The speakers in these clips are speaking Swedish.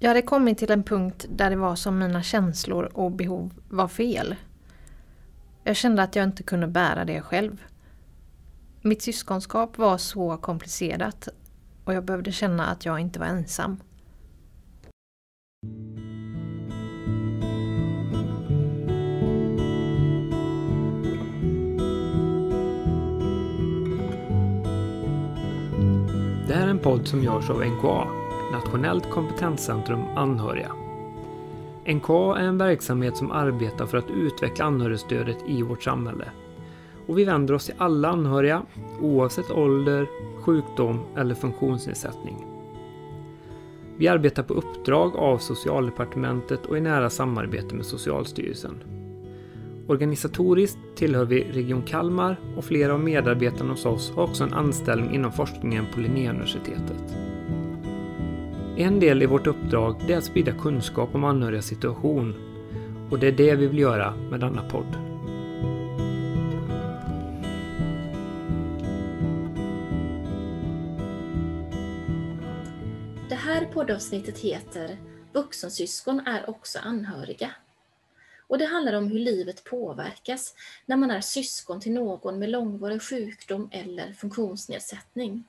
Jag hade kommit till en punkt där det var som mina känslor och behov var fel. Jag kände att jag inte kunde bära det själv. Mitt syskonskap var så komplicerat och jag behövde känna att jag inte var ensam. Det här är en podd som görs av NKA, Nationellt kompetenscentrum anhöriga. NKA är en verksamhet som arbetar för att utveckla anhörigstödet i vårt samhälle. Och vi vänder oss till alla anhöriga, oavsett ålder, sjukdom eller funktionsnedsättning. Vi arbetar på uppdrag av Socialdepartementet och i nära samarbete med Socialstyrelsen. Organisatoriskt tillhör vi Region Kalmar och flera av medarbetarna hos oss har också en anställning inom forskningen på Linnéuniversitetet. En del i vårt uppdrag är att sprida kunskap om anhörigas situation och det är det vi vill göra med denna podd. Det här poddavsnittet heter Vuxensyskon är också anhöriga. Och det handlar om hur livet påverkas när man är syskon till någon med långvarig sjukdom eller funktionsnedsättning.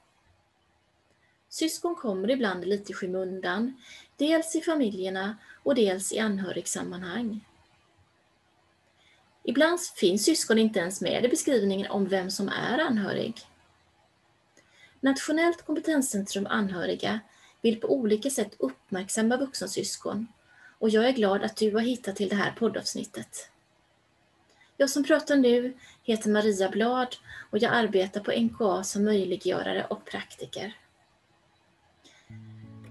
Syskon kommer ibland lite i skymundan, dels i familjerna och dels i anhörigsammanhang. Ibland finns syskon inte ens med i beskrivningen om vem som är anhörig. Nationellt kompetenscentrum anhöriga vill på olika sätt uppmärksamma vuxensyskon och jag är glad att du har hittat till det här poddavsnittet. Jag som pratar nu heter Maria Blad och jag arbetar på NKA som möjliggörare och praktiker.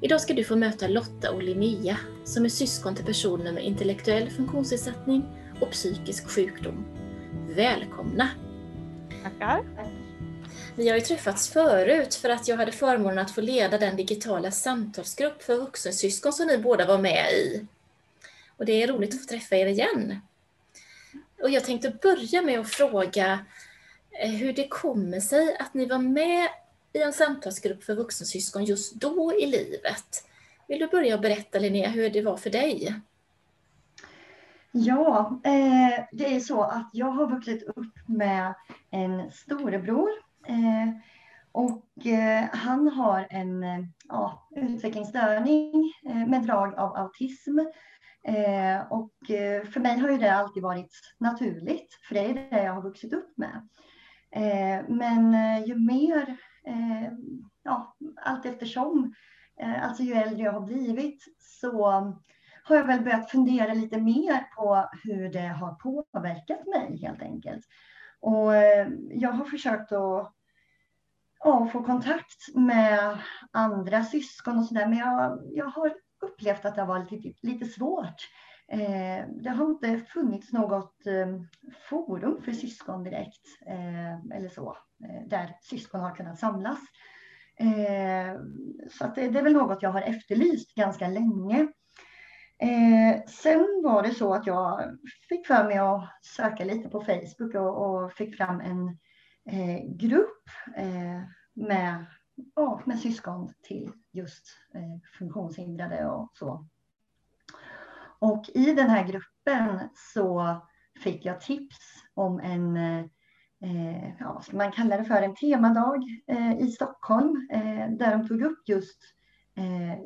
Idag ska du få möta Lotta och Linnea som är syskon till personer med intellektuell funktionsnedsättning och psykisk sjukdom. Välkomna! Tackar! Vi har ju träffats förut för att jag hade förmånen att få leda den digitala samtalsgrupp för vuxensyskon som ni båda var med i. Och det är roligt att få träffa er igen. Och jag tänkte börja med att fråga eh, hur det kommer sig att ni var med i en samtalsgrupp för vuxensyskon just då i livet. Vill du börja berätta Linnea hur det var för dig? Ja, eh, det är så att jag har vuxit upp med en storebror eh, och eh, han har en ja, utvecklingsstörning eh, med drag av autism. Eh, och eh, för mig har ju det alltid varit naturligt, för det är det jag har vuxit upp med. Eh, men eh, ju mer eh, ja, allt eftersom, alltså ju äldre jag har blivit, så har jag väl börjat fundera lite mer på hur det har påverkat mig helt enkelt. Och jag har försökt att ja, få kontakt med andra syskon och sådär, men jag, jag har upplevt att det har varit lite, lite svårt. Eh, det har inte funnits något eh, forum för syskon direkt eh, eller så, eh, där syskon har kunnat samlas. Eh, så att det, det, är väl något jag har efterlyst ganska länge. Eh, sen var det så att jag fick för mig att söka lite på Facebook och, och fick fram en eh, grupp eh, med, ja, med syskon till just eh, funktionshindrade och så. Och i den här gruppen så fick jag tips om en, eh, ja, vad ska man kalla det för, en temadag eh, i Stockholm eh, där de tog upp just eh,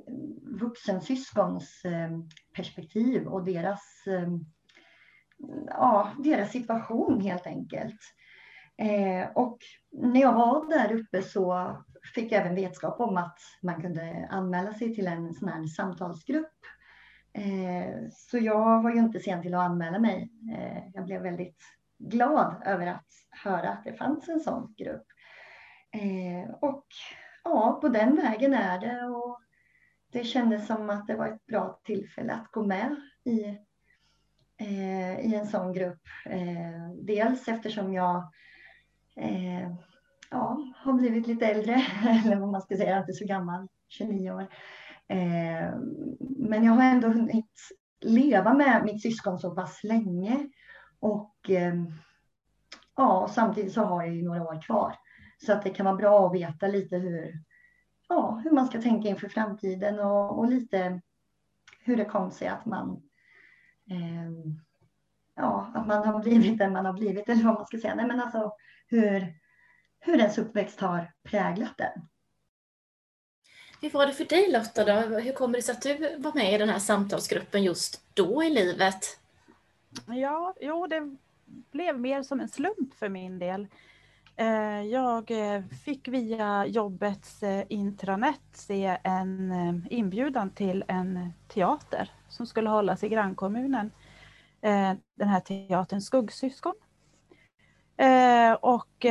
vuxensyskons eh, perspektiv och deras, eh, ja, deras situation helt enkelt. Eh, och när jag var där uppe så fick jag även vetskap om att man kunde anmäla sig till en sån här samtalsgrupp Eh, så jag var ju inte sen till att anmäla mig. Eh, jag blev väldigt glad över att höra att det fanns en sån grupp. Eh, och ja, på den vägen är det och det kändes som att det var ett bra tillfälle att gå med i, i en sån grupp. Dels eftersom jag ja, har blivit lite äldre, eller vad man ska säga, inte så gammal, 29 år. Eh, men jag har ändå hunnit leva med mitt syskon så pass länge. Och eh, ja, samtidigt så har jag ju några år kvar. Så att det kan vara bra att veta lite hur, ja, hur man ska tänka inför framtiden och, och lite hur det kom sig att man eh, ja, att man har blivit den man har blivit eller vad man ska säga. Nej, men alltså hur, hur ens uppväxt har präglat den. Hur var det för dig Lotta då? Hur kommer det sig att du var med i den här samtalsgruppen just då i livet? Ja, jo, det blev mer som en slump för min del. Eh, jag eh, fick via jobbets eh, intranät se en inbjudan till en teater som skulle hållas i grannkommunen. Den här teatern Skuggsyskon. Och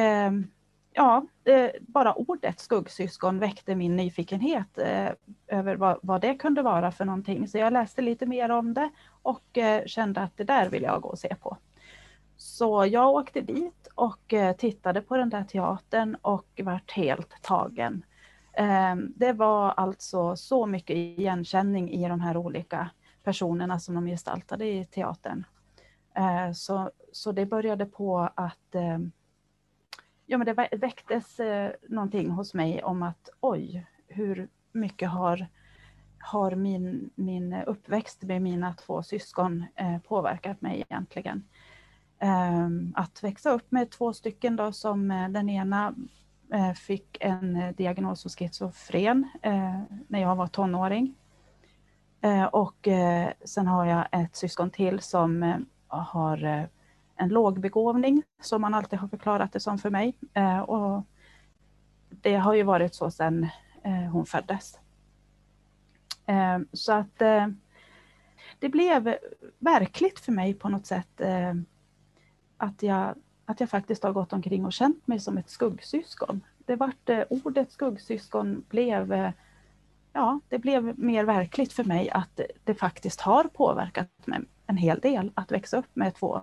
ja, eh, bara ordet skuggsyskon väckte min nyfikenhet eh, över vad, vad, det kunde vara för någonting. Så jag läste lite mer om det och eh, kände att det där vill jag gå och se på. Så jag åkte dit och tittade på den där teatern och vart helt tagen. Det var alltså så mycket igenkänning i de här olika personerna som de gestaltade i teatern. Så, så det började på att eh, ja, men det väcktes eh, någonting hos mig om att oj, hur mycket har, har min, min uppväxt med mina två syskon eh, påverkat mig egentligen? Eh, att växa upp med två stycken då som eh, den ena eh, fick en diagnos som schizofren eh, när jag var tonåring. Och sen har jag ett syskon till som har en lågbegåvning som man alltid har förklarat det som för mig. Eh, och det har ju varit så sedan eh, hon föddes. Eh, så att det blev verkligt för mig på något sätt att jag, att jag faktiskt har gått omkring och känt mig som ett skuggsyskon. Det vart, eh, ordet skuggsyskon blev, eh, ja, det blev mer verkligt för mig att det faktiskt har påverkat mig en hel del att växa upp med två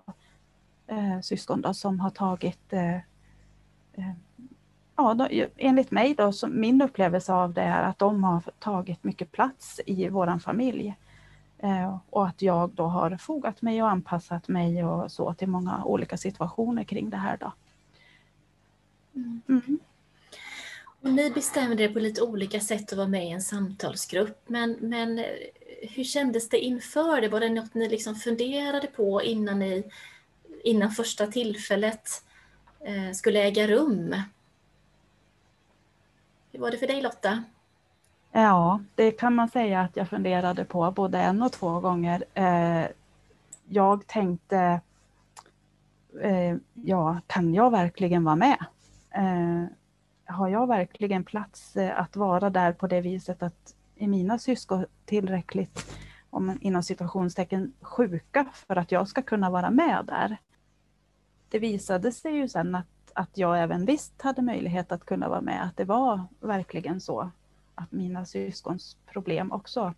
eh, syskon då, som har tagit eh, eh Ja, då, enligt mig då, så min upplevelse av det är att de har tagit mycket plats i våran familj. Eh, och att jag då har fogat mig och anpassat mig och så till många olika situationer kring det här. Då. Mm. Och ni bestämde er på lite olika sätt att vara med i en samtalsgrupp, men, men eh, hur kändes det inför det? Var det något ni liksom funderade på innan, ni, innan första tillfället eh, skulle äga rum? Hur var det för dig Lotta? Ja, det kan man säga att jag funderade på både en och två gånger. Eh, jag tänkte, eh, ja, kan jag verkligen vara med? Har jag verkligen plats att vara där på det viset att är mina syskon tillräckligt, om, inom situationstecken, sjuka för att jag ska kunna vara med där? Det visade sig ju sen att, att jag även visst hade möjlighet att kunna vara med, att det var verkligen så att mina syskons problem också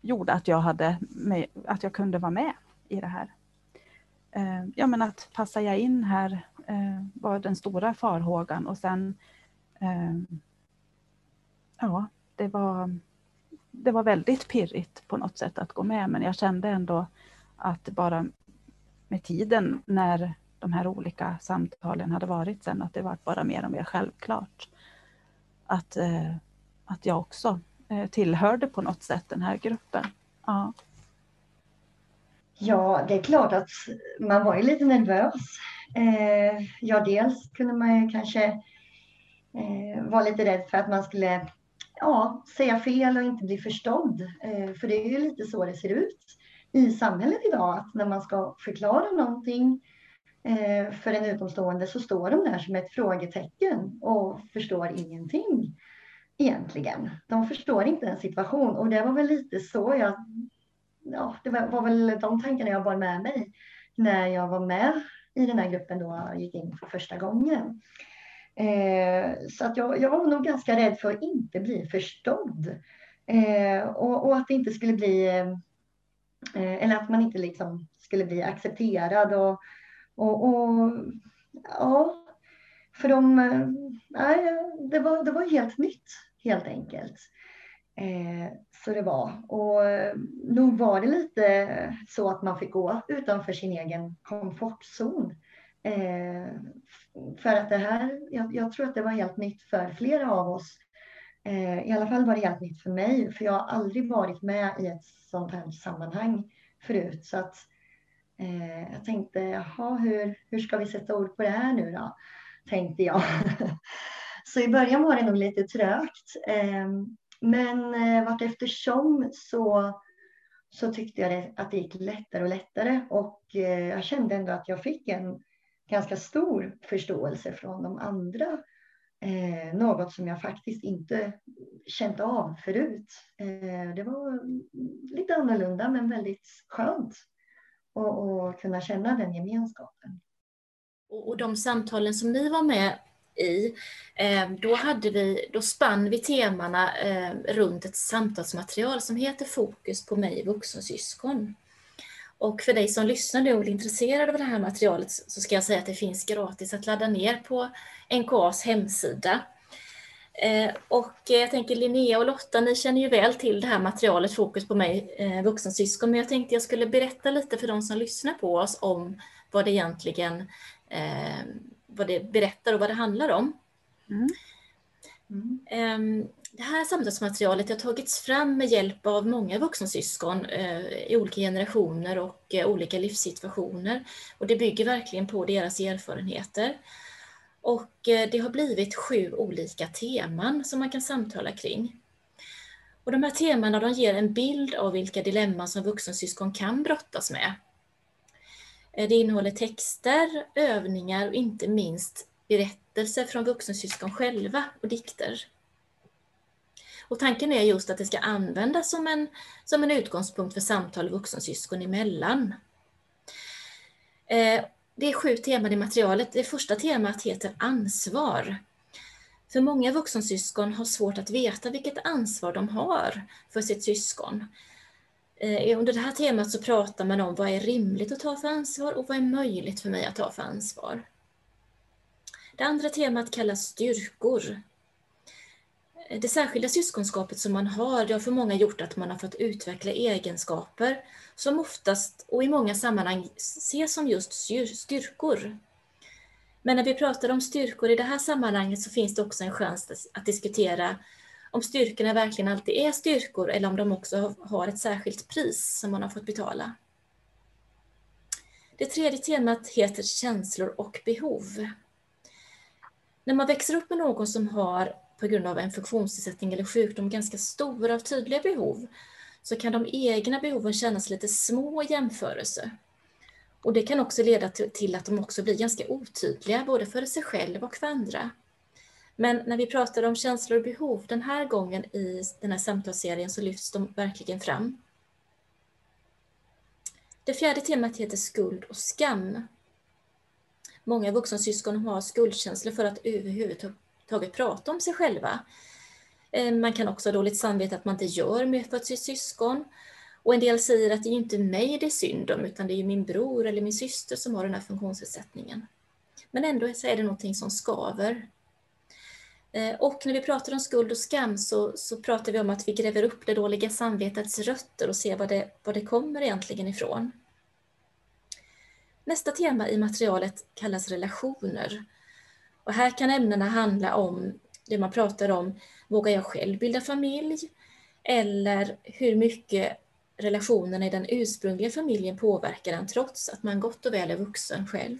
gjorde att jag, hade, att jag kunde vara med i det här. Eh, ja, men att passar jag in här eh, var den stora farhågan och sen eh, ja, det var, det var väldigt pirrigt på något sätt att gå med, men jag kände ändå att bara med tiden när de här olika samtalen hade varit sen, att det var bara mer och mer självklart. Att eh, att jag också eh, tillhörde på något sätt den här gruppen. Ja. Ja, det är klart att man var ju lite nervös. Eh, ja, dels kunde man ju kanske eh, vara lite rädd för att man skulle ja, säga fel och inte bli förstådd. Eh, för det är ju lite så det ser ut i samhället idag, att när man ska förklara någonting eh, för en utomstående så står de där som ett frågetecken och förstår ingenting egentligen. De förstår inte en situation och det var väl lite så jag, ja, det var, var väl de tankarna jag bar med mig när jag var med i den här gruppen då och gick in för första gången. Eh, så att jag, jag var nog ganska rädd för att inte bli förstådd eh, och, och, att det inte skulle bli, eh, Eh, eller att man inte liksom skulle bli accepterad och, och, och ja, för de, eh, nej, det var, det var helt nytt helt enkelt. Eh, så det var. Och eh, nog var det lite så att man fick gå utanför sin egen komfortzon. Eh, för att det här, jag, jag, tror att det var helt nytt för flera av oss Eh, I alla fall var det helt nytt för mig, för jag har aldrig varit med i ett sånt här sammanhang förut. Så att eh, jag tänkte, jaha, hur, hur ska vi sätta ord på det här nu då? Tänkte jag. så i början var det nog lite trögt. Eh, men eh, vart eftersom så, så tyckte jag det, att det gick lättare och lättare och eh, jag kände ändå att jag fick en ganska stor förståelse från de andra Eh, något som jag faktiskt inte känt av förut. Eh, det var lite annorlunda men väldigt skönt att kunna känna den gemenskapen. Och, och de samtalen som ni var med i, eh, då, hade vi, då spann vi temana eh, runt ett samtalsmaterial som heter Fokus på mig vuxensyskon. Och för dig som lyssnar nu och är intresserad av det här materialet så ska jag säga att det finns gratis att ladda ner på NKAs hemsida. Eh, och jag tänker Linnea och Lotta, ni känner ju väl till det här materialet Fokus på mig, eh, vuxensyskon, men jag tänkte jag skulle berätta lite för de som lyssnar på oss om vad det egentligen eh, vad det berättar och vad det handlar om. Mm. Mm. Det här samtalsmaterialet har tagits fram med hjälp av många vuxensyskon eh, i olika generationer och eh, olika livssituationer. Och det bygger verkligen på deras erfarenheter. Och eh, det har blivit sju olika teman som man kan samtala kring. Och de här temana de ger en bild av vilka dilemman som vuxensyskon kan brottas med. Det innehåller texter, övningar och inte minst berättelser från vuxensyskon själva och dikter. Och tanken är just att det ska användas som en, som en utgångspunkt för samtal vuxensyskon emellan. Eh, det är sju teman i materialet. Det första temat heter ansvar. För många vuxensyskon har svårt att veta vilket ansvar de har för sitt syskon. Eh, under det här temat så pratar man om vad är rimligt att ta för ansvar och vad är möjligt för mig att ta för ansvar. Det andra temat kallas styrkor. Det särskilda syskonskapet som man har, det har för många gjort att man har fått utveckla egenskaper som oftast och i många sammanhang ses som just styrkor. Men när vi pratar om styrkor i det här sammanhanget så finns det också en chans att diskutera om styrkorna verkligen alltid är styrkor eller om de också har ett särskilt pris som man har fått betala. Det tredje temat heter känslor och behov. När man växer upp med någon som har på grund av en funktionsnedsättning eller sjukdom ganska stora och tydliga behov så kan de egna behoven kännas lite små i jämförelse. Och det kan också leda till att de också blir ganska otydliga både för sig själv och för andra. Men när vi pratar om känslor och behov den här gången i den här samtalsserien så lyfts de verkligen fram. Det fjärde temat heter skuld och skam. Många vuxensyskon har skuldkänslor för att överhuvudtaget prata om sig själva. Eh, man kan också ha dåligt samvete att man inte gör mer för sitt syskon. Och en del säger att det är inte mig det är synd om, utan det är min bror eller min syster som har den här funktionsnedsättningen. Men ändå så är det någonting som skaver. Eh, och när vi pratar om skuld och skam så, så pratar vi om att vi gräver upp det dåliga samvetets rötter och ser vad det, vad det kommer egentligen ifrån. Nästa tema i materialet kallas relationer. Och här kan ämnena handla om det man pratar om, vågar jag själv bilda familj? Eller hur mycket relationerna i den ursprungliga familjen påverkar en trots att man gott och väl är vuxen själv.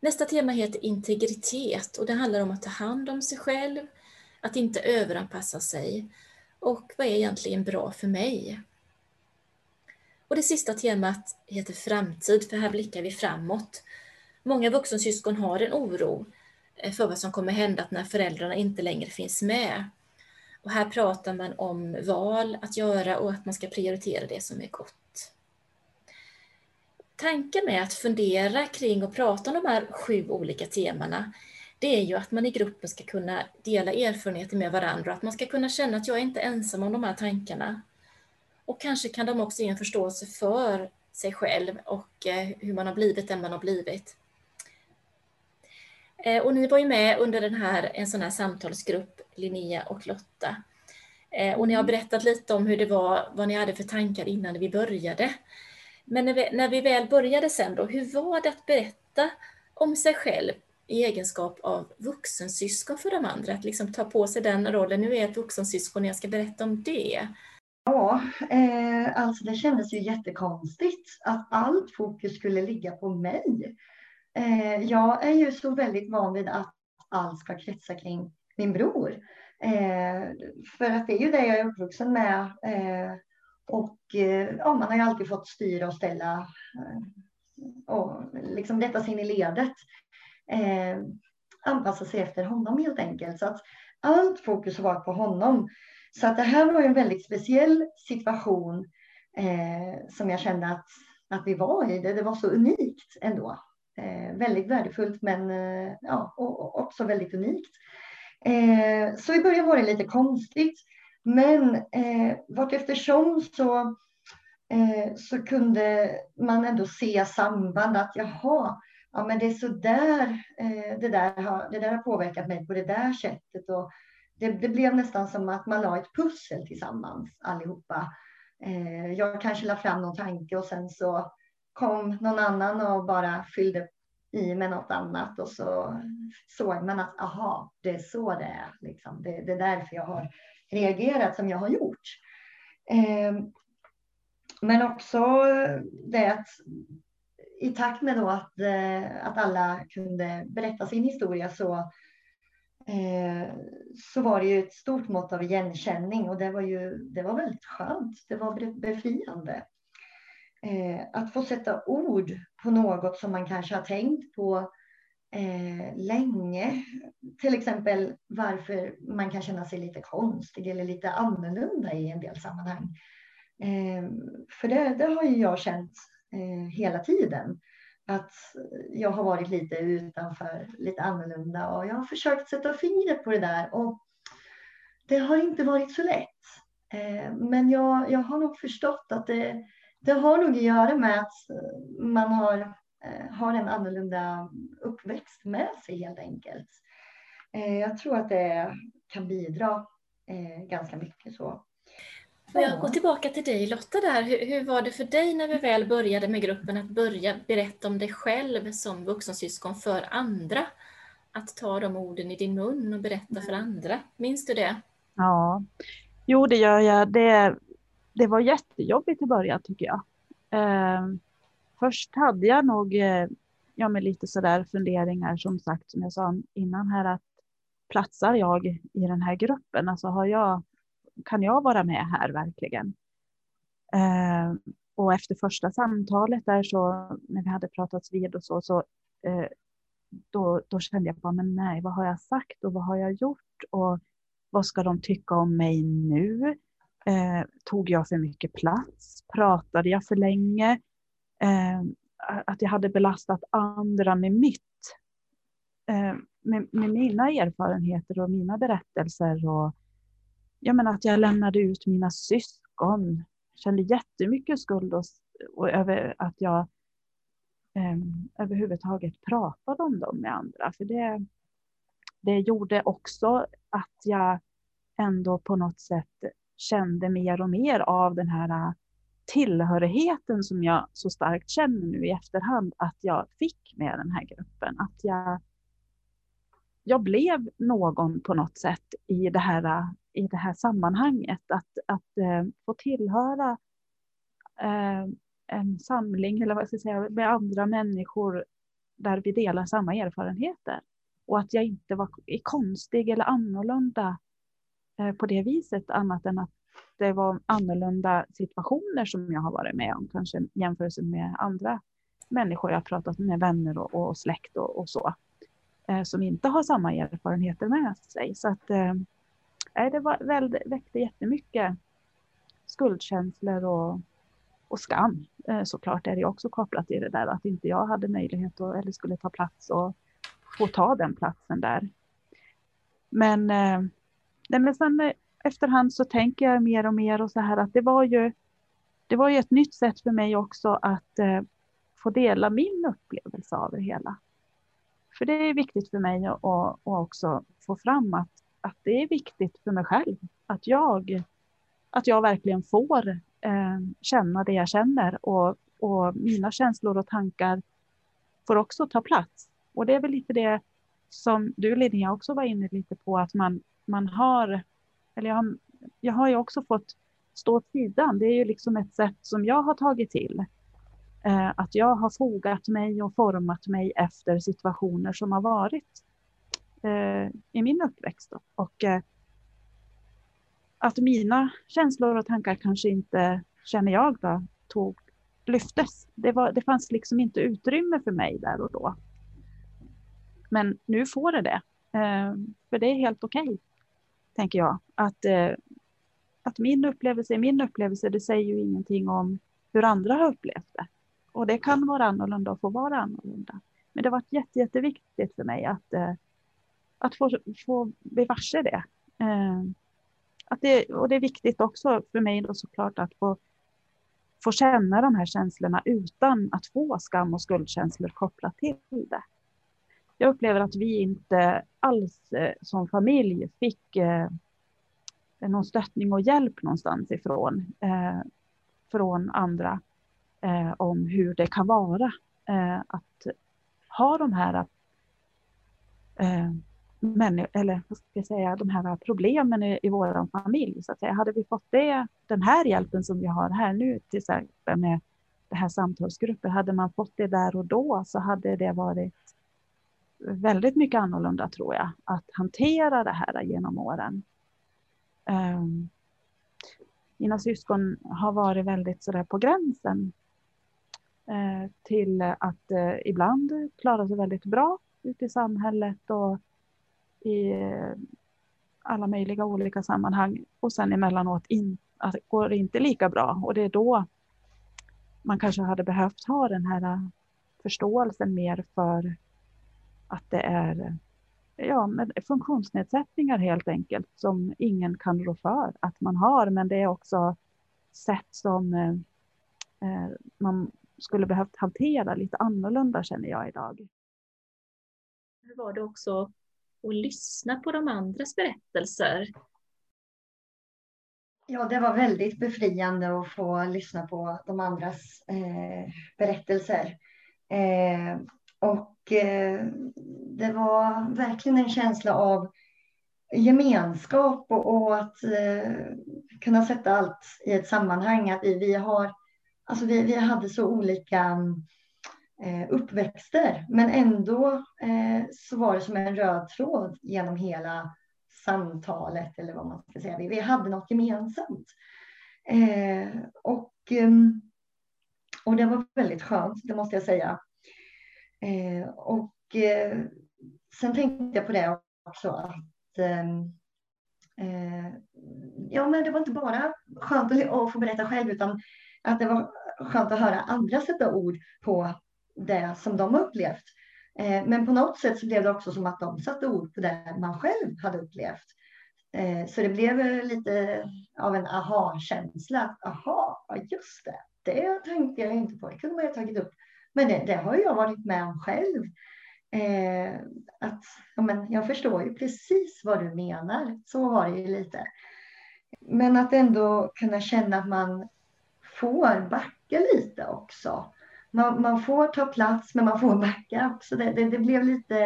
Nästa tema heter integritet och det handlar om att ta hand om sig själv, att inte överanpassa sig och vad är egentligen bra för mig? Och det sista temat heter framtid, för här blickar vi framåt. Många vuxensyskon har en oro eh, för vad som kommer hända när föräldrarna inte längre finns med. Och här pratar man om val att göra och att man ska prioritera det som är gott. Tanken med att fundera kring och prata om de här sju olika temana, det är ju att man i gruppen ska kunna dela erfarenheter med varandra, att man ska kunna känna att jag är inte ensam om de här tankarna. Och kanske kan de också ge en förståelse för sig själv och eh, hur man har blivit den man har blivit. Eh, och ni var ju med under den här, en sån här samtalsgrupp, Linnea och Lotta. Eh, och ni har mm. berättat lite om hur det var, vad ni hade för tankar innan vi började. Men när vi, när vi väl började sen då, hur var det att berätta om sig själv i egenskap av vuxensyskon för de andra? Att liksom ta på sig den rollen, nu är jag ett vuxensyskon och jag ska berätta om det. Ja, eh, alltså det kändes ju jättekonstigt att allt fokus skulle ligga på mig. Eh, jag är ju så väldigt van vid att allt ska kretsa kring min bror. Eh, för att det är ju det jag är uppvuxen med. Eh, och eh, ja, man har ju alltid fått styra och ställa eh, och liksom rätta sig in i ledet. Eh, anpassa sig efter honom helt enkelt. Så att allt fokus har varit på honom. Så att det här var ju en väldigt speciell situation eh, som jag kände att, att vi var i. Det, det var så unikt ändå. Eh, väldigt värdefullt men eh, ja, och, och också väldigt unikt. Eh, så i början var det lite konstigt. Men eh, vart eftersom så, eh, så kunde man ändå se samband att jaha, ja men det är så där, eh, det, där har, det där har påverkat mig på det där sättet. Och det, det blev nästan som att man la ett pussel tillsammans allihopa. Eh, jag kanske la fram någon tanke och sen så kom någon annan och bara fyllde i med något annat och så såg man att aha, det är så det är. Liksom. Det, det är därför jag har reagerat som jag har gjort. Eh, men också det att i takt med då att, eh, att alla kunde berätta sin historia så, eh, så var det ju ett stort mått av igenkänning och det var ju det var väldigt skönt. Det var befriande. Eh, att få sätta ord på något som man kanske har tänkt på eh, länge. Till exempel varför man kan känna sig lite konstig eller lite annorlunda i en del sammanhang. Eh, för det, det, har ju jag känt eh, hela tiden. Att jag har varit lite utanför, lite annorlunda och jag har försökt sätta fingret på det där och det har inte varit så lätt. Eh, men jag, jag har nog förstått att det, det har nog att göra med att man har Eh, har en annorlunda uppväxt med sig helt enkelt. Eh, jag tror att det kan bidra eh, ganska mycket så. Får jag gå tillbaka till dig Lotta där. Hur, hur, var det för dig när vi väl började med gruppen att börja berätta om dig själv som vuxensyskon för andra? Att ta de orden i din mun och berätta för andra. Minns du det? Ja, jo det gör jag. Det, det var jättejobbigt i början tycker jag ehm, först hade jag nog eh, ja, med lite sådär funderingar som sagt som jag sa innan här att platsar jag i den här gruppen? Alltså har jag, kan jag vara med här verkligen? Eh, och efter första samtalet där så när vi hade pratats vid och så, så eh, då, då kände jag bara, men nej, vad har jag sagt och vad har jag gjort och vad ska de tycka om mig nu? Eh, tog jag för mycket plats? Pratade jag för länge? eh, att jag hade belastat andra med mitt. Eh, med, med, mina erfarenheter och mina berättelser. Och, jag menar att jag lämnade ut mina syskon. Jag Kände jättemycket skuld och, och över att jag eh, överhuvudtaget pratade om dem med andra. För det, det gjorde också att jag ändå på något sätt kände mer och mer av den här äh, tillhörigheten som jag så starkt känner nu i efterhand att jag fick med den här gruppen. Att jag, jag blev någon på något sätt i det här, äh, i det här sammanhanget. Att, att eh, få tillhöra eh, en samling eller vad ska jag säga, med andra människor där vi delar samma erfarenheter. Och att jag inte var konstig eller annorlunda Eh, på det viset annat än att det var annorlunda situationer som jag har varit med om, kanske jämfört med andra människor jag pratat med, vänner och, och släkt och, och så, eh, som inte har samma erfarenheter med sig. Så att eh, det var, väl, väckte jättemycket skuldkänslor och, och skam. Eh, såklart är det också kopplat till det där att inte jag hade möjlighet att, eller skulle ta plats och få ta den platsen där. Men, eh, nej, men sen eh, efterhand så tänker jag mer och mer och så här att det var ju, det var ju ett nytt sätt för mig också att eh, få dela min upplevelse av det hela. För det är viktigt för mig att, också få fram att, att det är viktigt för mig själv. Att jag, att jag verkligen får eh, känna det jag känner och, och mina känslor och tankar får också ta plats. Och det är väl lite det som du Linnea också var inne lite på, att man, man har, eller jag har, jag har ju också fått stå åt sidan. Det är ju liksom ett sätt som jag har tagit till. Eh, att jag har fogat mig och format mig efter situationer som har varit eh, i min uppväxt. Och eh, att mina känslor och tankar kanske inte, känner jag då, tog, lyftes. Det, var, det fanns liksom inte utrymme för mig där och då. Men nu får det det. Eh, för det är helt okej, okay, tänker jag. Att, eh, att min upplevelse är min upplevelse, det säger ju ingenting om hur andra har upplevt det. Och det kan vara annorlunda och få vara annorlunda. Men det har varit jätte, jätteviktigt för mig att, eh, att få, få bli varse det. Eh, att det. Och det är viktigt också för mig då såklart att få, få känna de här känslorna utan att få skam och skuldkänslor kopplat till det. Jag upplever att vi inte alls eh, som familj fick eh, någon stöttning och hjälp någonstans ifrån eh, från andra eh, om hur det kan vara eh, att ha de här eh, men, eller vad ska jag säga, de här problemen i, i vår familj. Så att säga. Hade vi fått det, den här hjälpen som vi har här nu, till exempel med det här samtalsgruppen, hade man fått det där och då så hade det varit väldigt mycket annorlunda tror jag, att hantera det här genom åren. Um, mina syskon har varit väldigt sådär på gränsen uh, till att uh, ibland klara sig väldigt bra ute i samhället och i uh, alla möjliga olika sammanhang och sen emellanåt in, att går det inte lika bra och det är då man kanske hade behövt ha den här förståelsen mer för att det är ja, funktionsnedsättningar helt enkelt som ingen kan rå för att man har. Men det är också sätt som eh, eh, man skulle behövt hantera lite annorlunda känner jag idag. Hur var det också att lyssna på de andras berättelser? Ja, det var väldigt befriande att få lyssna på de andras eh, berättelser. Eh, och Eh, det var verkligen en känsla av gemenskap och, och att eh, kunna sätta allt i ett sammanhang. Att vi, vi, har, alltså vi, vi hade så olika eh, uppväxter, men ändå eh, så var det som en röd tråd genom hela samtalet eller vad man ska säga. Vi, vi hade något gemensamt. Eh, och, ehm, och det var väldigt skönt, det måste jag säga. Eh, och eh, sen tänkte jag på det också att ehm, eh, ja, men det var inte bara skönt att få berätta själv utan att det var skönt att höra andra sätta ord på det som de har upplevt. Eh, men på något sätt så blev det också som att de satte ord på det man själv hade upplevt. Eh, så det blev lite av en aha-känsla. Aha, just det, det tänkte jag inte på. Det kunde man ju ha tagit upp men det, det har jag varit med om själv. Eh, att, ja, men jag förstår ju precis vad du menar. Så var det ju lite. Men att ändå kunna känna att man får backa lite också. Man, man får ta plats, men man får backa också. Det, det, det blev lite...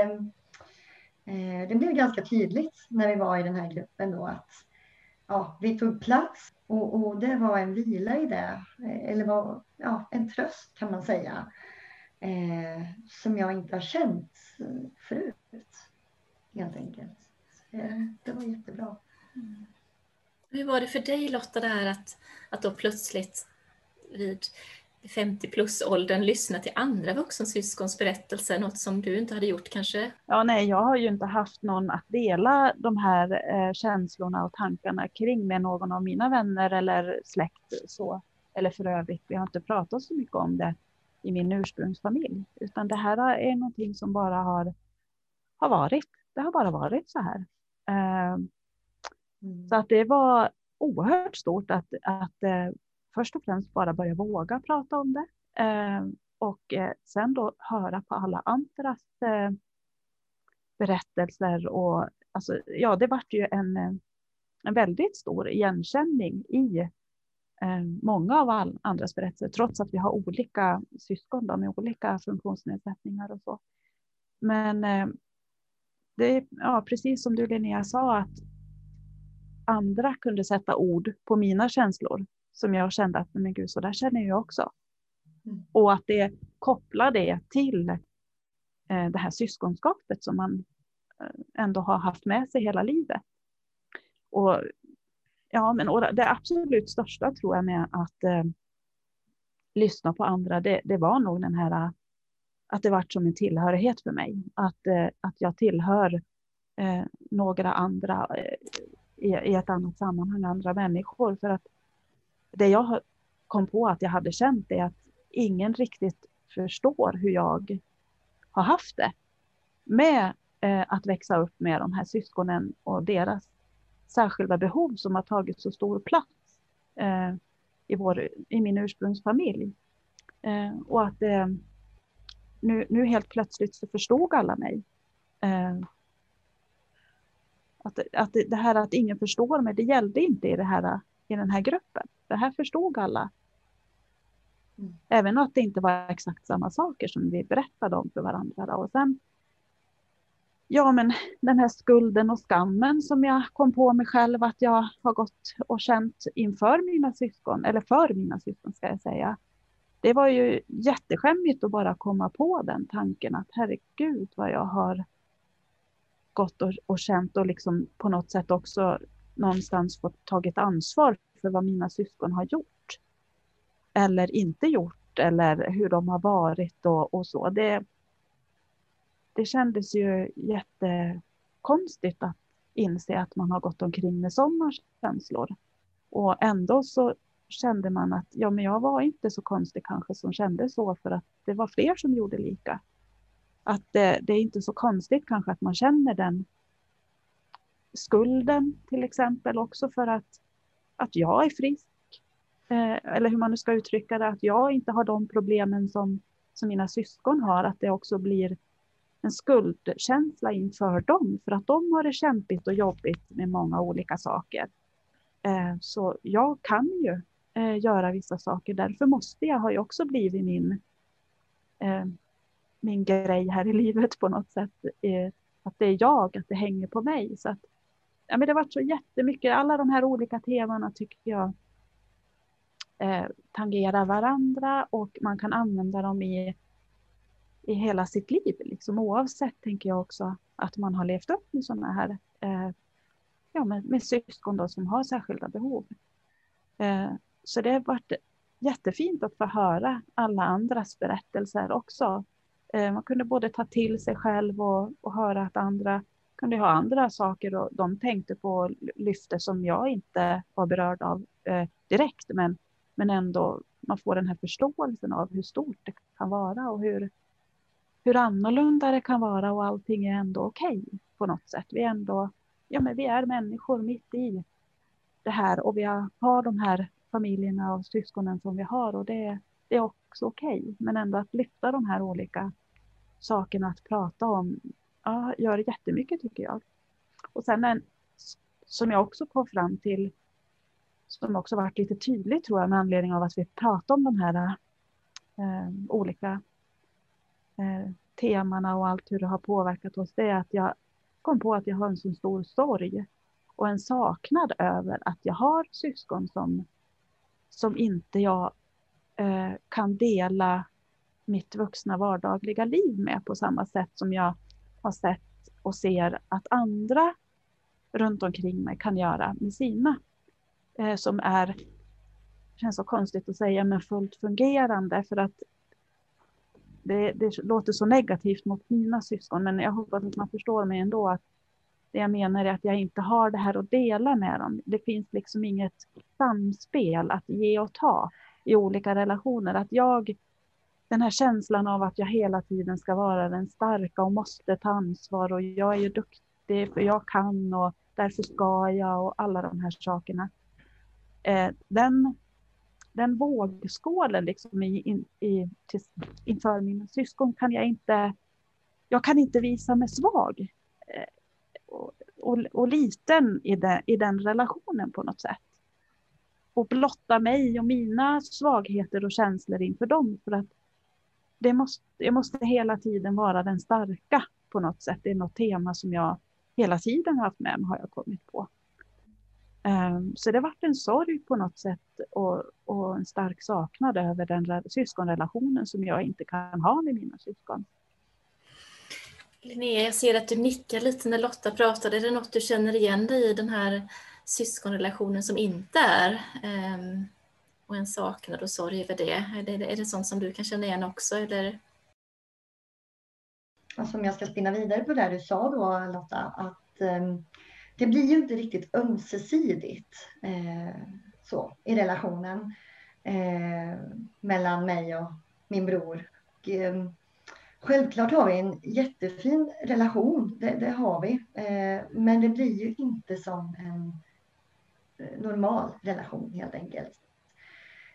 Eh, det blev ganska tydligt när vi var i den här gruppen då att ja, vi tog plats och, och det var en vila i det. Eh, eller var, ja, en tröst kan man säga eh, som jag inte har känt förut. Helt enkelt. Eh, det var jättebra. Mm. Hur var det för dig Lotta, det här att, att då plötsligt vid 50 plus-åldern lyssna till andra vuxensyskons berättelser, något som du inte hade gjort kanske? Ja, nej, jag har ju inte haft någon att dela de här eh, känslorna och tankarna kring med någon av mina vänner eller släkt. Så. Eller för övrigt, vi har inte pratat så mycket om det i min ursprungsfamilj, utan det här är någonting som bara har, har varit. Det har bara varit så här. Ehm, mm. Så att det var oerhört stort att, att eh, först och främst bara börja våga prata om det ehm, och eh, sen då höra på alla andras eh, berättelser och alltså, ja, det vart ju en, en väldigt stor igenkänning i Eh, många av all, andras berättelser, trots att vi har olika syskon då, med olika funktionsnedsättningar och så. Men eh, det är ja, precis som du Linnea sa att andra kunde sätta ord på mina känslor som jag kände att men gud, så där känner jag också. Mm. Och att det kopplar det till eh, det här syskonskapet som man eh, ändå har haft med sig hela livet. Och, ja, men, och det absolut största tror jag med att eh, lyssna på andra, det, det, var nog den här eh, att det vart som en tillhörighet för mig. Att, eh, att jag tillhör eh, några andra eh, i, i ett annat sammanhang, andra människor. För att det jag kom på att jag hade känt är att ingen riktigt förstår hur jag har haft det med eh, att växa upp med de här syskonen och deras särskilda behov som har tagit så stor plats eh, i, vår, i min ursprungsfamilj. Eh, och att nu, nu helt plötsligt så förstod alla mig. att, att det, det här att ingen förstår mig, det gällde inte i, det här, i den här gruppen. Det här förstod alla. Mm. Även att det inte var exakt samma saker som vi berättade om för varandra. Och sen, ja men den här skulden och skammen som jag kom på mig själv att jag har gått och känt inför mina syskon, eller för mina syskon ska jag säga. Det var ju jätteskämmigt att bara komma på den tanken att herregud vad jag har gått och, och känt och liksom på något sätt också någonstans fått tagit ansvar för vad mina syskon har gjort. Eller inte gjort eller hur de har varit och, och så. Det, det kändes ju jättekonstigt att inse att man har gått omkring med sådana känslor. Och ändå så kände man att ja, men jag var inte så konstig kanske som kände så för att det var fler som gjorde lika. Att det, det är inte så konstigt kanske att man känner den skulden till exempel också för att att jag är frisk. Eh, eller hur man nu ska uttrycka det, att jag inte har de problemen som, som mina syskon har. Att det också blir en skuldkänsla inför dem. För att de har det kämpigt och jobbigt med många olika saker. Eh, så jag kan ju eh, göra vissa saker. Därför måste jag, har ju också blivit min, eh, min grej här i livet på något sätt. Att det är jag, att det hänger på mig. Så att ja, men det har varit så jättemycket, alla de här olika temana tycker jag eh, tangerar varandra och man kan använda dem i, i hela sitt liv. Liksom, oavsett, tänker jag också, att man har levt upp med sådana här eh, ja, med, med syskon då, som har särskilda behov. Eh, så det har varit jättefint att få höra alla andras berättelser också. Eh, man kunde både ta till sig själv och, och höra att andra kunde ha andra saker och de tänkte på lyfte som jag inte var berörd av eh, direkt. Men, men ändå, man får den här förståelsen av hur stort det kan vara och hur, hur annorlunda det kan vara och allting är ändå okej okay på något sätt. Vi är ändå, ja men vi är människor mitt i det här och vi har de här familjerna och syskonen som vi har och det, det är också okej. Okay. Men ändå att lyfta de här olika sakerna att prata om ja, gör jättemycket tycker jag. Och sen en, som jag också kom fram till, som också varit lite tydligt tror jag med anledning av att vi pratar om de här eh, olika eh, temana och allt hur det har påverkat oss, det är att jag kom på att jag har en så stor sorg och en saknad över att jag har syskon som, som inte jag eh, kan dela mitt vuxna vardagliga liv med på samma sätt som jag har sett och ser att andra runt omkring mig kan göra med sina. Eh, som är, känns så konstigt att säga, men fullt fungerande för att det, det, låter så negativt mot mina syskon, men jag hoppas att man förstår mig ändå att det jag menar är att jag inte har det här att dela med dem. Det finns liksom inget samspel att ge och ta i olika relationer. Att jag den här känslan av att jag hela tiden ska vara den starka och måste ta ansvar och jag är ju duktig för jag kan och därför ska jag och alla de här sakerna. Eh, den, den vågskålen liksom i, in, i, till, inför mina syskon kan jag inte, jag kan inte visa mig svag eh, och, och, och, liten i, de, i den relationen på något sätt. Och blotta mig och mina svagheter och känslor inför dem för att det måste, jag måste hela tiden vara den starka på något sätt. Det är något tema som jag hela tiden haft med mig har jag kommit på. Um, så det varit en sorg på något sätt och, och en stark saknad över den syskonrelationen som jag inte kan ha med mina syskon. Linnea, jag ser att du nickar lite när Lotta pratade. Är det något du känner igen dig i den här syskonrelationen som inte är? Um, och en saknad och sorg över det. Är, det. är det sånt som du kan känna igen också? Eller? Alltså om jag ska spinna vidare på det du sa då Lotta, att um, det blir ju inte riktigt ömsesidigt eh, så, i relationen eh, mellan mig och min bror. Och, eh, självklart har vi en jättefin relation, det, det har vi. Eh, men det blir ju inte som en eh, normal relation helt enkelt.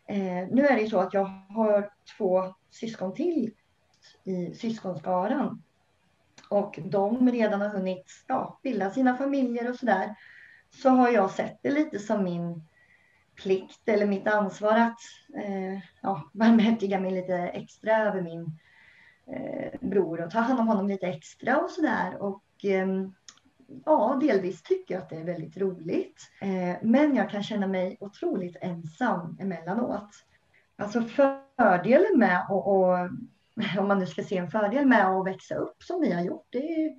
Eh, nu är det ju så att jag har två syskon till i syskonskaran och de redan har hunnit ja, bilda sina familjer och sådär, så har jag sett det lite som min plikt eller mitt ansvar att eh, ja, barmhärtiga mig lite extra över min eh, bror och ta hand om honom lite extra och sådär. Och eh, ja, delvis tycker jag att det är väldigt roligt. Eh, men jag kan känna mig otroligt ensam emellanåt. Alltså fördelen med att om man nu ska se en fördel med att växa upp som vi har gjort, det är ju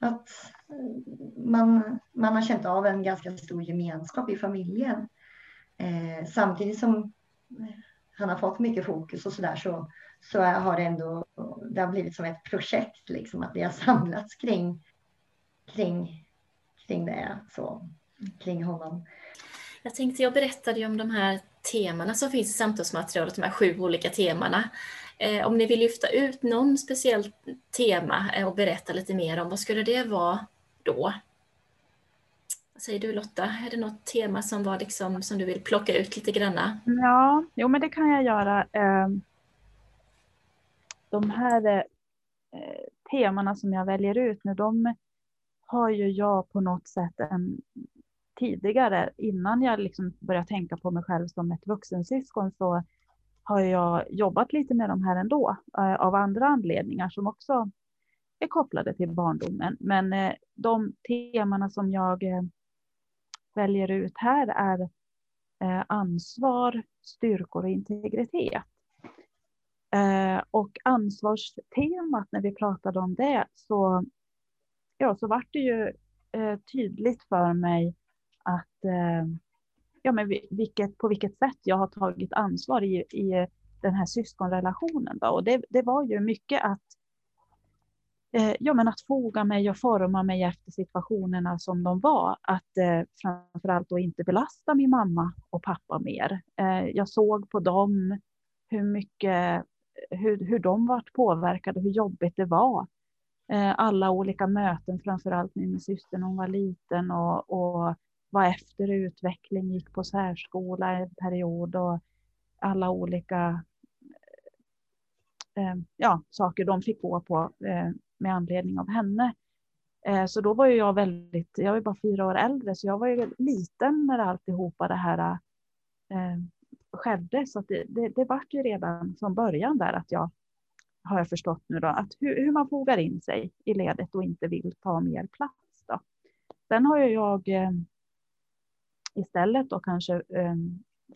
att eh, man, man har känt av en ganska stor gemenskap i familjen. Eh, samtidigt som eh, han har fått mycket fokus och sådär så, så har det ändå det har blivit som ett projekt, liksom, att vi har samlats kring, kring, kring det, så, kring honom. Jag tänkte, jag berättade ju om de här temana som finns i samtalsmaterialet, de här sju olika temana. Eh, om ni vill lyfta ut någon speciellt tema eh, och berätta lite mer om, vad skulle det vara då? Vad säger du Lotta? Är det något tema som, var liksom, som du vill plocka ut lite granna? Ja, jo men det kan jag göra. Ehm, de här eh, temana som jag väljer ut nu, de har ju jag på något sätt en, tidigare, innan jag liksom började tänka på mig själv som ett vuxensyskon, så har jag jobbat lite med de här ändå eh, av andra anledningar som också är kopplade till barndomen. Men eh, de temana som jag eh, väljer ut här är ansvar, styrkor och integritet. Och ansvarstemat, när vi pratade om det, så, ja, så vart det ju tydligt för mig att ja, men vilket, på vilket sätt jag har tagit ansvar i, i den här syskonrelationen. Då. Och det, det var ju mycket att, eh, ja, men att foga mig och forma mig efter situationerna som de var. Att eh, framförallt då inte belasta min mamma och pappa mer. Eh, jag såg på dem hur mycket, hur, hur de vart påverkade, hur jobbigt det var. Eh, alla olika möten, framförallt med min syster när hon var liten och, och var efter utveckling, gick på särskola en period och alla olika eh, ja, saker de fick gå på eh, med anledning av henne. Eh, så då var ju jag väldigt, jag var bara fyra år äldre, så jag var ju liten när alltihopa det här eh, skedde. Så det, det, det vart ju redan från början där att jag har jag förstått nu då, att hur, hur man fogar in sig i ledet och inte vill ta mer plats. Då. Sen har jag eh, istället då kanske eh,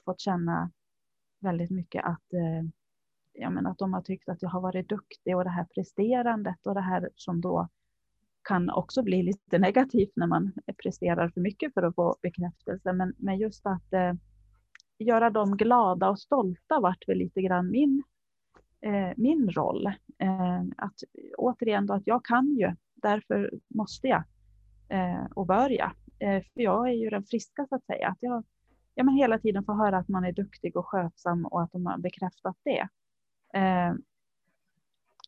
fått känna väldigt mycket att, eh, jag menar, att de har tyckt att jag har varit duktig och det här presterandet och det här som då kan också bli lite negativt när man presterar för mycket för att få bekräftelse. Men, men just att eh, göra dem glada och stolta vart väl lite grann min, eh, min roll. Eh, att återigen då att jag kan ju, därför måste jag eh, och bör jag. Eh, för jag är ju den friska så att säga. Att jag ja, men hela tiden får höra att man är duktig och skötsam och att de har bekräftat det. Eh,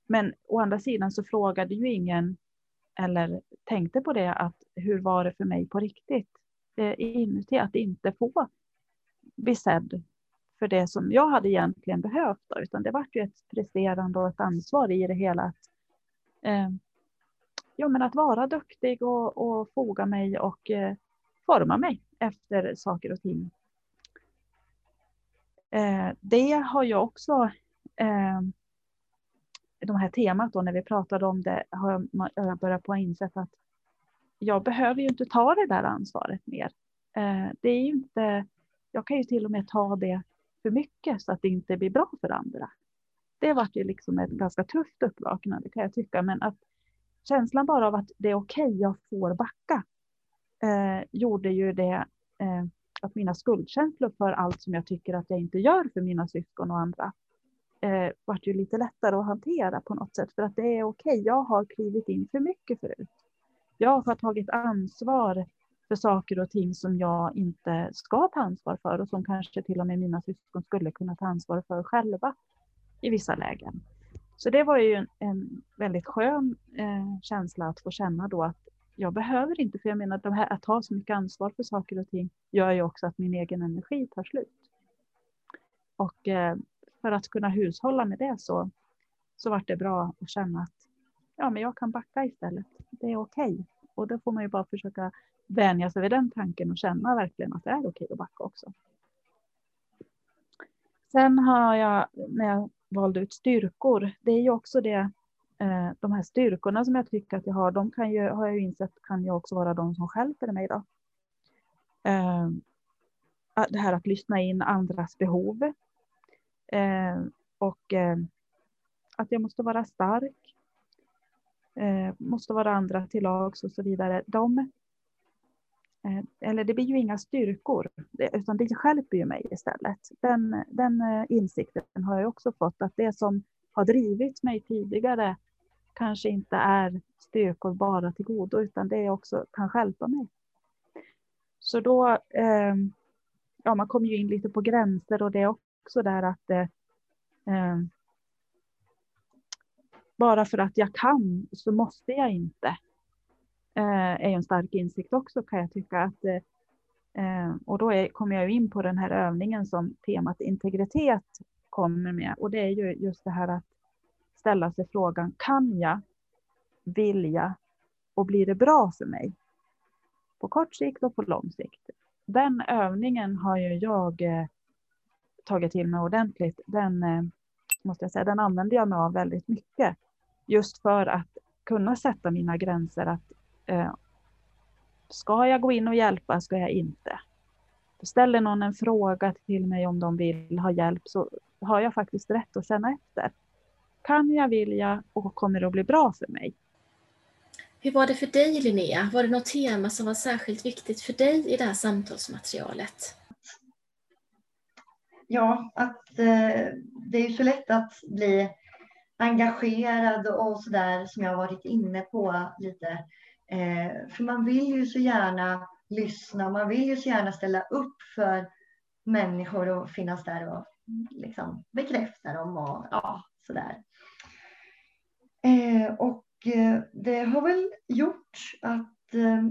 men å andra sidan så frågade ju ingen eller tänkte på det att hur var det för mig på riktigt eh, inuti att inte få bli sedd för det som jag hade egentligen behövt. Då, utan det var ju ett presterande och ett ansvar i det hela. Att, eh, ja, men att vara duktig och, och foga mig och eh, forma mig efter saker och ting. Eh, det har jag också eh, de här temat då när vi pratade om det har jag, börjat på att insett att jag behöver ju inte ta det där ansvaret mer. Eh, det är ju inte, jag kan ju till och med ta det för mycket så att det inte blir bra för andra. Det var ju liksom ett ganska tufft uppvaknande kan jag tycka, men att känslan bara av att det är okej, okay, jag får backa, eh, gjorde ju det eh, att mina skuldkänslor för allt som jag tycker att jag inte gör för mina syskon och andra eh, vart ju lite lättare att hantera på något sätt. För att det är okej, okay, jag har klivit in för mycket förut. Jag har tagit ansvar för saker och ting som jag inte ska ta ansvar för och som kanske till och med mina syskon skulle kunna ta ansvar för själva i vissa lägen. Så det var ju en, en väldigt skön eh, känsla att få känna då att jag behöver inte, för jag menar de här, att ha så mycket ansvar för saker och ting gör ju också att min egen energi tar slut. Och eh, för att kunna hushålla med det så, så var det bra att känna att ja, men jag kan backa istället. Det är okej. Okay. Och då får man ju bara försöka vänja sig vid den tanken och känna verkligen att det är okej okay att backa också. Sen har jag, när jag valde ut styrkor, det är ju också det, eh, de här styrkorna som jag tycker att jag har, de kan ju, har jag ju insett kan ju också vara de som skälper mig då. Eh, ah, det här att lyssna in andras behov. Eh, och eh, att jag måste vara stark. Eh, måste vara andra till lags och så vidare. De, Eh, eller det blir ju inga styrkor, utan det skälper ju mig istället. Den, den eh, insikten har jag också fått, att det som har drivit mig tidigare kanske inte är styrkor bara till godo, utan det också kan skälpa mig. Så då, eh, ja, man kommer ju in lite på gränser och det är också där att eh, ehm, bara för att jag kan så måste jag inte. Eh, är en stark insikt också kan jag tycka att eh, eh och då är, kommer jag in på den här övningen som temat integritet kommer med och det är ju just det här att ställa sig frågan, kan jag, vill jag och blir det bra för mig? På kort sikt och på lång sikt. Den övningen har ju jag eh, tagit till mig ordentligt. Den, eh, måste jag säga, den använder jag mig av väldigt mycket. Just för att kunna sätta mina gränser. att Ska jag gå in och hjälpa, ska jag inte? Ställer någon en fråga till mig om de vill ha hjälp så har jag faktiskt rätt att känna efter kan jag, vill jag och kommer det att bli bra för mig? Hur var det för dig Linnea? Var det något tema som var särskilt viktigt för dig i det här samtalsmaterialet? Ja, att eh, det är så lätt att bli engagerad och sådär som jag har varit inne på lite. Eh, för man vill ju så gärna lyssna, man vill ju så gärna ställa upp för människor och finnas där och liksom bekräfta dem och ja, sådär. Eh, och eh, det har väl gjort att eh,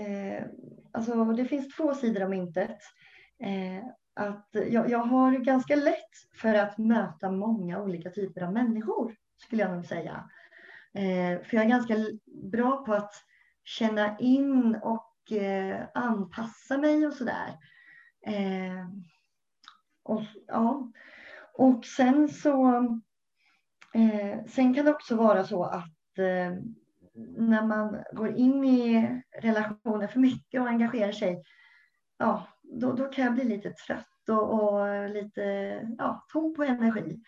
eh, alltså det finns två sidor av myntet. Eh, att jag, jag, har ganska lätt för att möta många olika typer av människor, skulle jag nog säga. Eh, för jag är ganska bra på att känna in och eh, anpassa mig och sådär. Eh, och, ja. och sen så Eh, sen kan det också vara så att eh, när man går in i relationer för mycket och engagerar sig, ja, då, då kan jag bli lite trött och, och lite ja, tom på energi.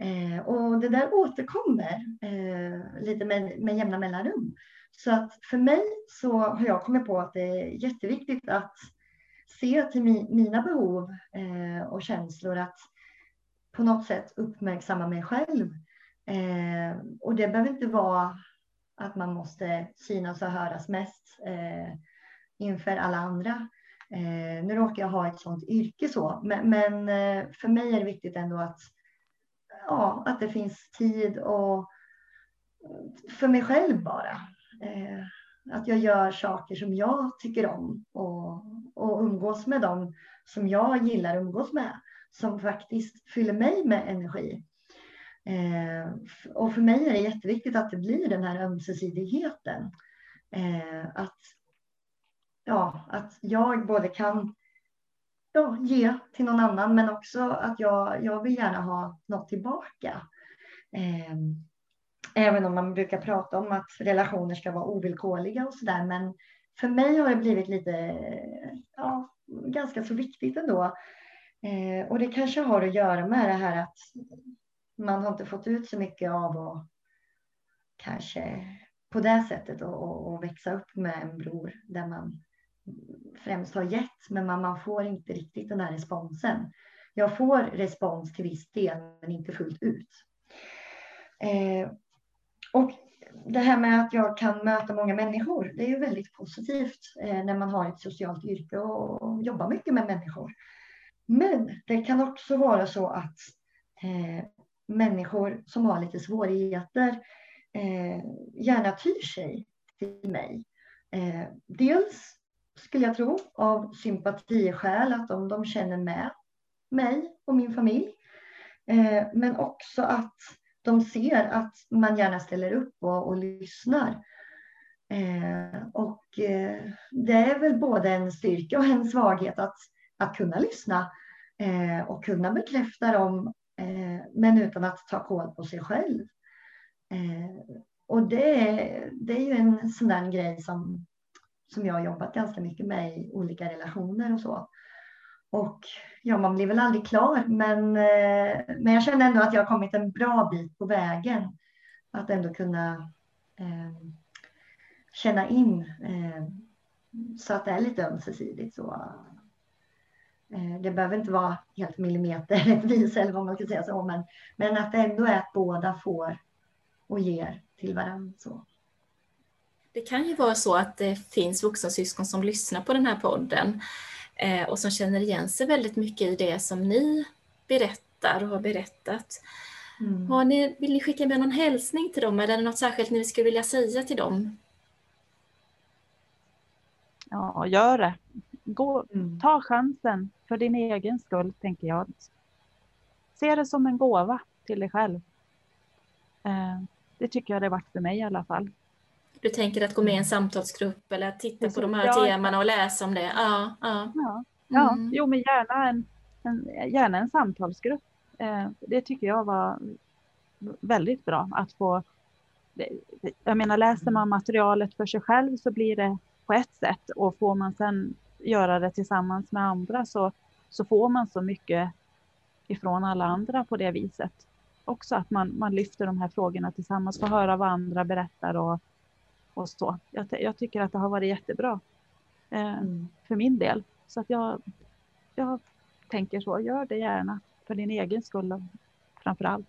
Eh, och det där återkommer eh, lite med, med jämna mellanrum. Så att för mig så har jag kommit på att det är jätteviktigt att se till mi, mina behov eh, och känslor, att på något sätt uppmärksamma mig själv Eh, och det behöver inte vara att man måste synas och höras mest eh, inför alla andra. Eh, nu råkar jag ha ett sådant yrke så, men, men eh, för mig är det viktigt ändå att, ja, att det finns tid och för mig själv bara. Eh, att jag gör saker som jag tycker om och, och umgås med dem som jag gillar att umgås med, som faktiskt fyller mig med energi. Eh, och för mig är det jätteviktigt att det blir den här ömsesidigheten. Eh, att, ja, att jag både kan ja, ge till någon annan, men också att jag, jag vill gärna ha något tillbaka. Eh, även om man brukar prata om att relationer ska vara ovillkorliga och sådär. Men för mig har det blivit lite, ja, ganska så viktigt ändå. Eh, och det kanske har att göra med det här att man har inte fått ut så mycket av att kanske på det sättet och, och, och växa upp med en bror där man främst har gett, men man, man får inte riktigt den där responsen. Jag får respons till viss del, men inte fullt ut. Eh, och det här med att jag kan möta många människor, det är ju väldigt positivt eh, när man har ett socialt yrke och, och jobbar mycket med människor. Men det kan också vara så att eh, människor som har lite svårigheter eh, gärna tyr sig till mig. Eh, dels skulle jag tro av sympatiskäl, att de, de känner med mig och min familj. Eh, men också att de ser att man gärna ställer upp och, och lyssnar. Eh, och eh, det är väl både en styrka och en svaghet att, att kunna lyssna eh, och kunna bekräfta dem, eh, men utan att ta koll på sig själv. Eh, och det, det är ju en sån där grej som, som jag har jobbat ganska mycket med i olika relationer och så. Och ja, man blir väl aldrig klar, men, eh, men jag känner ändå att jag har kommit en bra bit på vägen. Att ändå kunna eh, känna in eh, så att det är lite ömsesidigt. Så, eh, det behöver inte vara helt millimeterrättvis eller vad man ska säga så, men, men att det ändå är att båda får och ger till varandra. Så. Det kan ju vara så att det finns vuxna syskon som lyssnar på den här podden eh, och som känner igen sig väldigt mycket i det som ni berättar och har berättat. Mm. Har ni, vill ni skicka med någon hälsning till dem eller är det något särskilt ni skulle vilja säga till dem? Ja, gör det. Gå, mm. Ta chansen för din egen skull, tänker jag. Se det som en gåva till dig själv. Eh, det tycker jag det varit för mig i alla fall. Du tänker att gå med i en samtalsgrupp eller att titta på de här ja, temana och läsa om det? Ja, ja. ja, ja. Mm. jo men gärna en, en, gärna en samtalsgrupp. Eh, det tycker jag var väldigt bra att få. Jag menar läser man materialet för sig själv så blir det på ett sätt och får man sen göra det tillsammans med andra så, så får man så mycket ifrån alla andra på det viset. Också att man, man lyfter de här frågorna tillsammans, får höra vad andra berättar och, och så. Jag, jag tycker att det har varit jättebra eh, mm. för min del. Så att jag, jag tänker så, gör det gärna för din egen skull framför allt.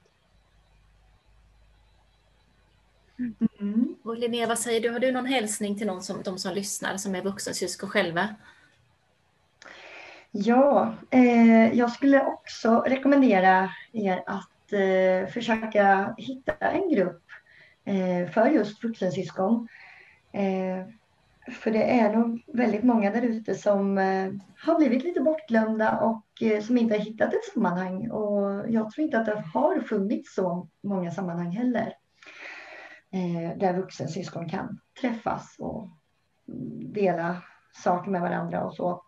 Mm. Och Linnea, vad säger du? Har du någon hälsning till någon som, de som lyssnar som är vuxensyskon själva? Ja, eh, jag skulle också rekommendera er att eh, försöka hitta en grupp eh, för just vuxensyskon. Eh, för det är nog väldigt många där ute som eh, har blivit lite bortglömda och eh, som inte har hittat ett sammanhang. Och jag tror inte att det har funnits så många sammanhang heller. Eh, där vuxensyskon kan träffas och dela saker med varandra och så.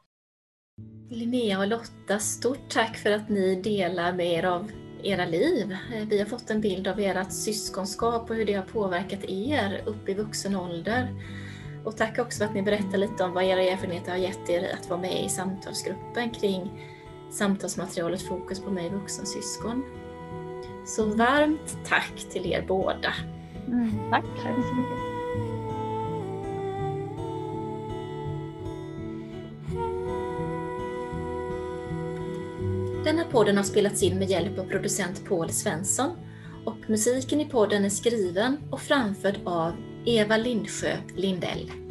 Linnea och Lotta, stort tack för att ni delar med er av era liv. Eh, vi har fått en bild av ert syskonskap och hur det har påverkat er upp i vuxen ålder. Och tack också för att ni berättar lite om vad era erfarenheter har gett er att vara med i samtalsgruppen kring samtalsmaterialet Fokus på mig vuxensyskon. Så varmt tack till er båda. Mm, tack. tack så mycket. Den här podden har spelats in med hjälp av producent Paul Svensson och musiken i podden är skriven och framförd av Eva Lindsjö Lindell.